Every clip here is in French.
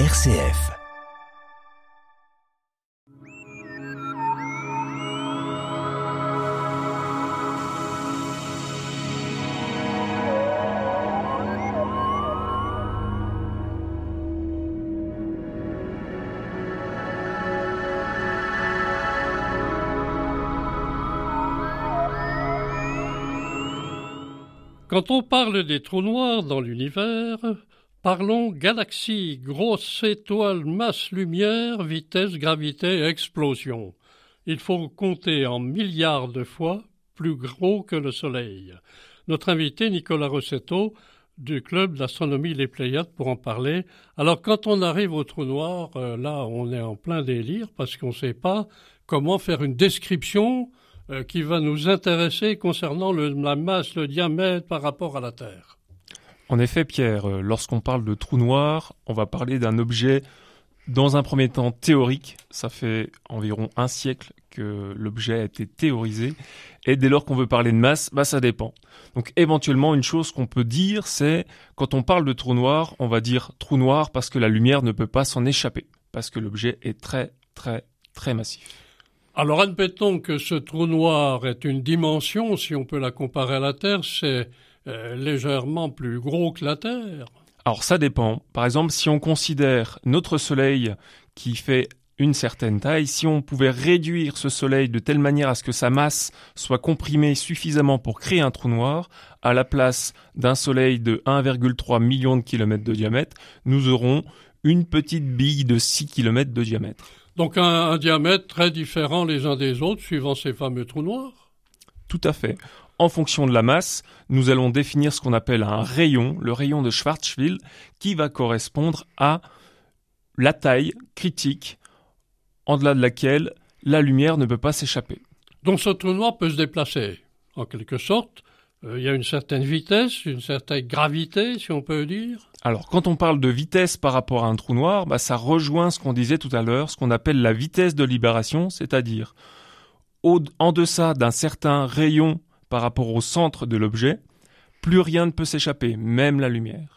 RCF. Quand on parle des trous noirs dans l'univers, parlons galaxie, grosse étoile, masse lumière, vitesse, gravité, explosion. Il faut compter en milliards de fois plus gros que le Soleil. Notre invité Nicolas Rossetto du club d'astronomie Les Pléiades pour en parler. Alors quand on arrive au trou noir, euh, là on est en plein délire parce qu'on ne sait pas comment faire une description euh, qui va nous intéresser concernant la masse, le diamètre par rapport à la Terre. En effet, Pierre, euh, lorsqu'on parle de trou noir, on va parler d'un objet dans un premier temps théorique. Ça fait environ un siècle que l'objet a été théorisé. Et dès lors qu'on veut parler de masse, bah ça dépend. Donc éventuellement, une chose qu'on peut dire, c'est quand on parle de trou noir, on va dire trou noir parce que la lumière ne peut pas s'en échapper, parce que l'objet est très très très massif. Alors admettons que ce trou noir est une dimension, si on peut la comparer à la Terre, c'est euh, légèrement plus gros que la Terre. Alors ça dépend. Par exemple, si on considère notre Soleil qui fait une certaine taille, si on pouvait réduire ce Soleil de telle manière à ce que sa masse soit comprimée suffisamment pour créer un trou noir, à la place d'un Soleil de 1,3 million de kilomètres de diamètre, nous aurons une petite bille de 6 kilomètres de diamètre. Donc un, diamètre très différent les uns des autres suivant ces fameux trous noirs Tout à fait. En fonction de la masse, nous allons définir ce qu'on appelle un rayon, le rayon de Schwarzschild, qui va correspondre à la taille critique en delà de laquelle la lumière ne peut pas s'échapper. Donc ce trou noir peut se déplacer, en quelque sorte. Euh, il y a une certaine vitesse, une certaine gravité, si on peut dire. Alors, quand on parle de vitesse par rapport à un trou noir, bah, ça rejoint ce qu'on disait tout à l'heure, ce qu'on appelle la vitesse de libération, c'est-à-dire en deçà d'un certain rayon par rapport au centre de l'objet, plus rien ne peut s'échapper, même la lumière.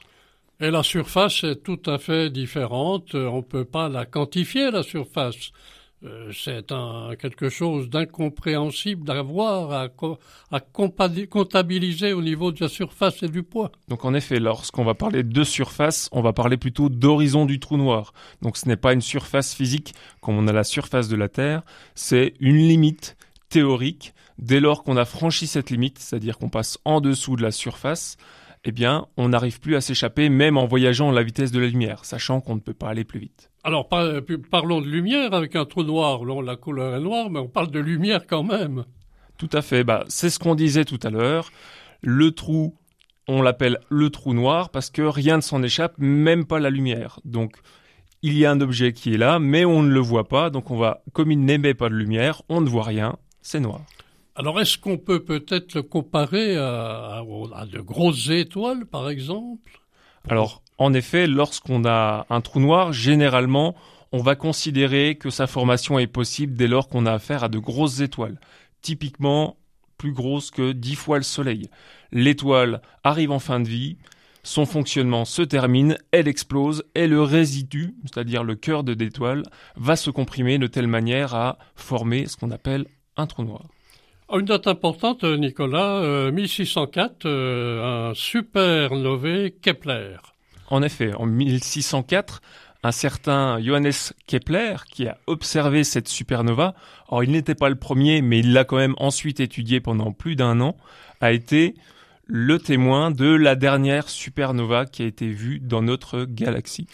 Et la surface est tout à fait différente, on ne peut pas la quantifier, la surface. Euh, c'est un, quelque chose d'incompréhensible d'avoir à, à, comptabiliser au niveau de la surface et du poids. Donc en effet, lorsqu'on va parler de surface, on va parler plutôt d'horizon du trou noir. Donc ce n'est pas une surface physique comme on a la surface de la Terre, c'est une limite théorique. Dès lors qu'on a franchi cette limite, c'est-à-dire qu'on passe en dessous de la surface, eh bien, on n'arrive plus à s'échapper même en voyageant à la vitesse de la lumière, sachant qu'on ne peut pas aller plus vite. Alors parlons de lumière avec un trou noir. la couleur est noire, mais on parle de lumière quand même. Tout à fait. Bah, c'est ce qu'on disait tout à l'heure. Le trou, on l'appelle le trou noir parce que rien ne s'en échappe, même pas la lumière. Donc il y a un objet qui est là, mais on ne le voit pas. Donc on va, comme il n'émet pas de lumière, on ne voit rien. C'est noir. Alors est-ce qu'on peut peut-être le comparer à de grosses étoiles, par exemple? Alors en effet, lorsqu'on a un trou noir, généralement, on va considérer que sa formation est possible dès lors qu'on a affaire à de grosses étoiles, typiquement plus grosses que dix fois le Soleil. L'étoile arrive en fin de vie, son fonctionnement se termine, elle explose et le résidu, c'est-à-dire le cœur de l'étoile, va se comprimer de telle manière à former ce qu'on appelle un trou noir. Une date importante, Nicolas, 1604, euh, euh, un supernové Kepler. En effet, en 1604, un certain Johannes Kepler, qui a observé cette supernova, or il n'était pas le premier, mais il l'a quand même ensuite étudié pendant plus d'un an, a été le témoin de la dernière supernova qui a été vue dans notre galaxie.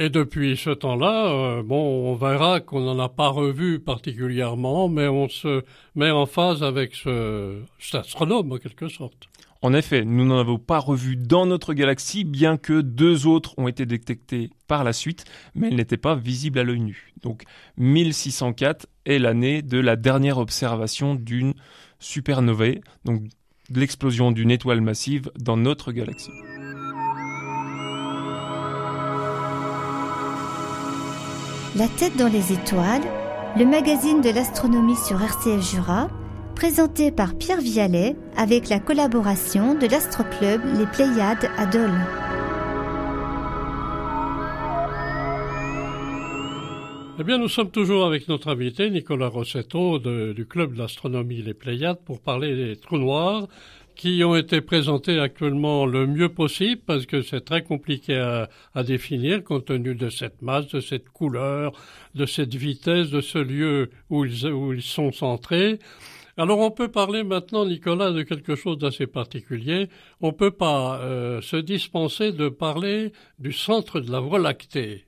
Et depuis ce temps-là, euh, bon, on verra qu'on n'en a pas revu particulièrement, mais on se met en phase avec ce, cet astronome en quelque sorte. En effet, nous n'en avons pas revu dans notre galaxie, bien que deux autres ont été détectés par la suite, mais elles n'étaient pas visibles à l'œil nu. Donc 1604 est l'année de la dernière observation d'une supernovae, donc de l'explosion d'une étoile massive dans notre galaxie. La tête dans les étoiles, le magazine de l'astronomie sur RCF Jura, présenté par Pierre Vialet avec la collaboration de l'Astroclub Les Pléiades à Dole. Eh bien, nous sommes toujours avec notre invité, Nicolas Rossetto, du Club d'astronomie Les Pléiades, pour parler des trous noirs qui ont été présentés actuellement le mieux possible parce que c'est très compliqué à, définir compte tenu de cette masse, de cette couleur, de cette vitesse, de ce lieu où ils, où ils sont centrés. Alors on peut parler maintenant, Nicolas, de quelque chose d'assez particulier. On ne peut pas euh, se dispenser de parler du centre de la Voie lactée.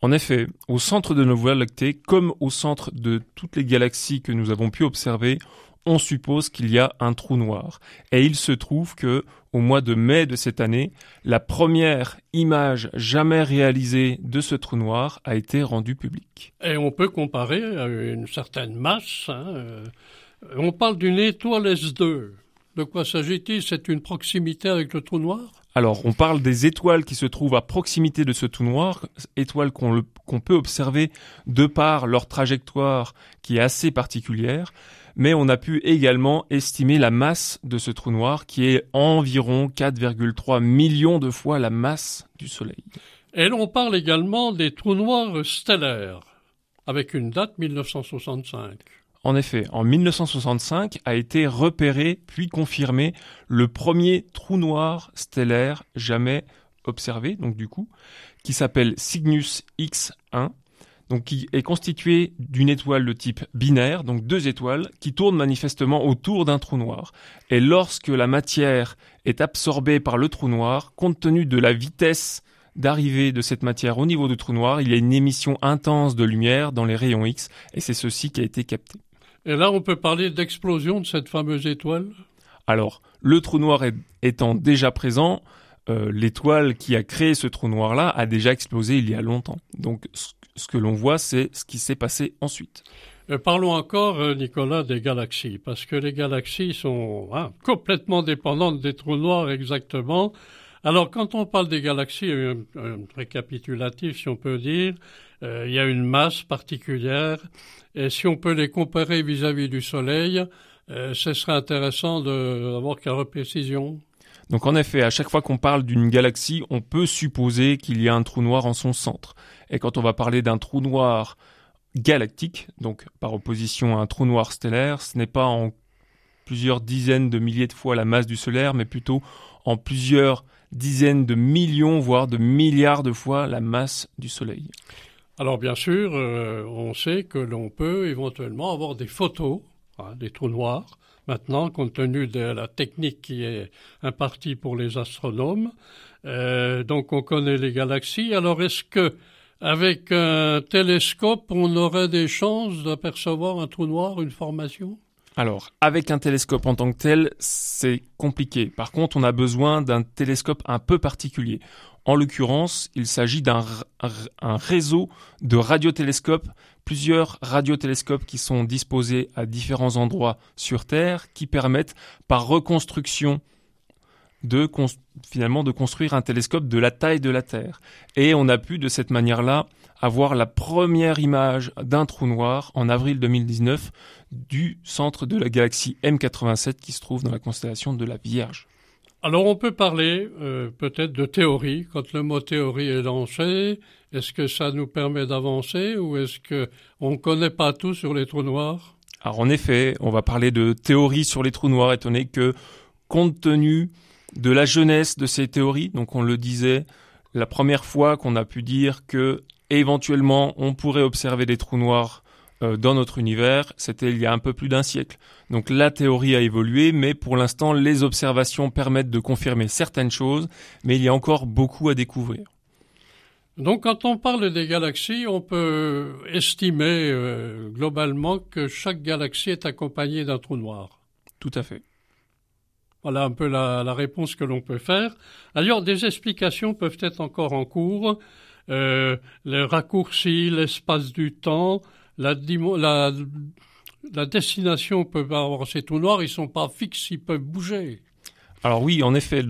En effet, au centre de nos voies lactées, comme au centre de toutes les galaxies que nous avons pu observer, on suppose qu'il y a un trou noir. Et il se trouve que, au mois de mai de cette année, la première image jamais réalisée de ce trou noir a été rendue publique. Et on peut comparer à une certaine masse. Hein, euh, on parle d'une étoile S2. De quoi s'agit-il? C'est une proximité avec le trou noir? Alors, on parle des étoiles qui se trouvent à proximité de ce trou noir, étoiles qu'on peut observer de par leur trajectoire qui est assez particulière, mais on a pu également estimer la masse de ce trou noir qui est environ 4,3 millions de fois la masse du Soleil. Et l'on parle également des trous noirs stellaires, avec une date 1965. En effet, en 1965 a été repéré puis confirmé le premier trou noir stellaire jamais observé, donc du coup, qui s'appelle Cygnus X1, donc qui est constitué d'une étoile de type binaire, donc deux étoiles, qui tournent manifestement autour d'un trou noir. Et lorsque la matière est absorbée par le trou noir, compte tenu de la vitesse d'arrivée de cette matière au niveau du trou noir, il y a une émission intense de lumière dans les rayons X, et c'est ceci qui a été capté. Et là, on peut parler d'explosion de cette fameuse étoile? Alors, le trou noir étant déjà présent, euh, l'étoile qui a créé ce trou noir-là a déjà explosé il y a longtemps. Donc, ce que l'on voit, c'est ce qui s'est passé ensuite. Euh, parlons encore, euh, Nicolas, des galaxies, parce que les galaxies sont hein, complètement dépendantes des trous noirs exactement. Alors, quand on parle des galaxies, un, un récapitulatif, si on peut dire, il y a une masse particulière et si on peut les comparer vis-à-vis du Soleil, euh, ce serait intéressant d'avoir quelques précisions. Donc en effet, à chaque fois qu'on parle d'une galaxie, on peut supposer qu'il y a un trou noir en son centre. Et quand on va parler d'un trou noir galactique, donc par opposition à un trou noir stellaire, ce n'est pas en plusieurs dizaines de milliers de fois la masse du solaire, mais plutôt en plusieurs dizaines de millions, voire de milliards de fois la masse du Soleil. Alors bien sûr, euh, on sait que l'on peut éventuellement avoir des photos, hein, des trous noirs, maintenant, compte tenu de la technique qui est impartie pour les astronomes. Euh, donc on connaît les galaxies. Alors est-ce que avec un télescope, on aurait des chances d'apercevoir un trou noir, une formation? Alors, avec un télescope en tant que tel, c'est compliqué. Par contre, on a besoin d'un télescope un peu particulier. En l'occurrence, il s'agit d'un réseau de radiotélescopes, plusieurs radiotélescopes qui sont disposés à différents endroits sur Terre, qui permettent par reconstruction de finalement de construire un télescope de la taille de la Terre. Et on a pu de cette manière-là avoir la première image d'un trou noir en avril 2019 du centre de la galaxie M87 qui se trouve dans la constellation de la Vierge. Alors on peut parler euh, peut-être de théorie. Quand le mot théorie est lancé, est-ce que ça nous permet d'avancer ou est-ce que on connaît pas tout sur les trous noirs? Alors en effet, on va parler de théorie sur les trous noirs, étant donné que compte tenu de la jeunesse de ces théories, donc on le disait, la première fois qu'on a pu dire que éventuellement on pourrait observer des trous noirs dans notre univers, c'était il y a un peu plus d'un siècle. Donc la théorie a évolué, mais pour l'instant les observations permettent de confirmer certaines choses, mais il y a encore beaucoup à découvrir. Donc quand on parle des galaxies, on peut estimer euh, globalement que chaque galaxie est accompagnée d'un trou noir. Tout à fait. Voilà un peu la, réponse que l'on peut faire. Alors des explications peuvent être encore en cours. Euh, les raccourcis, l'espace du temps, la, destination peut avoir ces trous noirs, ils sont pas fixes, ils peuvent bouger. Alors oui, en effet,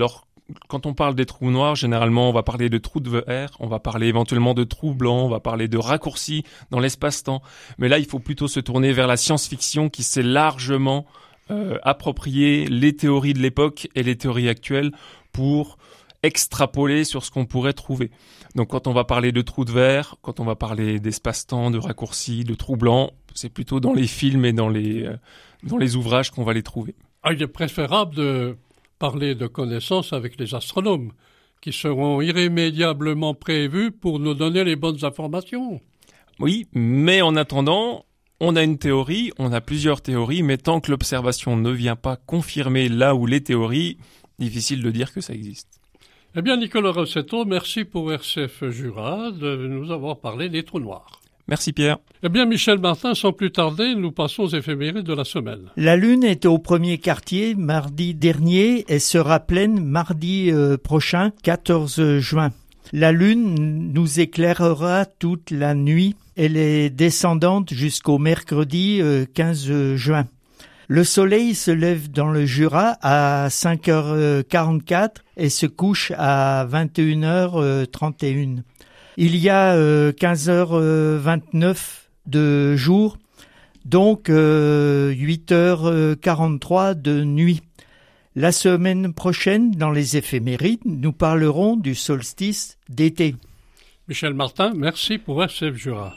quand on parle des trous noirs, généralement, on va parler de trous de verre, on va parler éventuellement de trous blancs, on va parler de raccourcis dans l'espace-temps. Mais là, il faut plutôt se tourner vers la science-fiction qui s'est largement euh, approprié les théories de l'époque et les théories actuelles pour extrapoler sur ce qu'on pourrait trouver. Donc quand on va parler de trous de verre, quand on va parler d'espace-temps, de raccourcis, de trous blancs, c'est plutôt dans les films et dans les, euh, dans les ouvrages qu'on va les trouver. Ah, il est préférable de parler de connaissances avec les astronomes, qui seront irrémédiablement prévus pour nous donner les bonnes informations. Oui, mais en attendant, on a une théorie, on a plusieurs théories, mais tant que l'observation ne vient pas confirmer là où les théories, difficile de dire que ça existe. Eh bien, Nicolas Rossetto, merci pour RCF Jura de nous avoir parlé des trous noirs. Merci Pierre. Eh bien, Michel Martin, sans plus tarder, nous passons aux éphémérides de la semaine. La Lune est au premier quartier mardi dernier et sera pleine mardi euh, prochain, 14 juin. La Lune nous éclairera toute la nuit. Elle est descendante jusqu'au mercredi 15 euh, juin. Le soleil se lève dans le Jura à 5h44 et se couche à 21h31. Il y a 15h29 euh, de jour, donc 8h43 euh, de nuit. La semaine prochaine, dans les éphémérides, nous parlerons du solstice d'été. Michel Martin, merci pour SF Jura.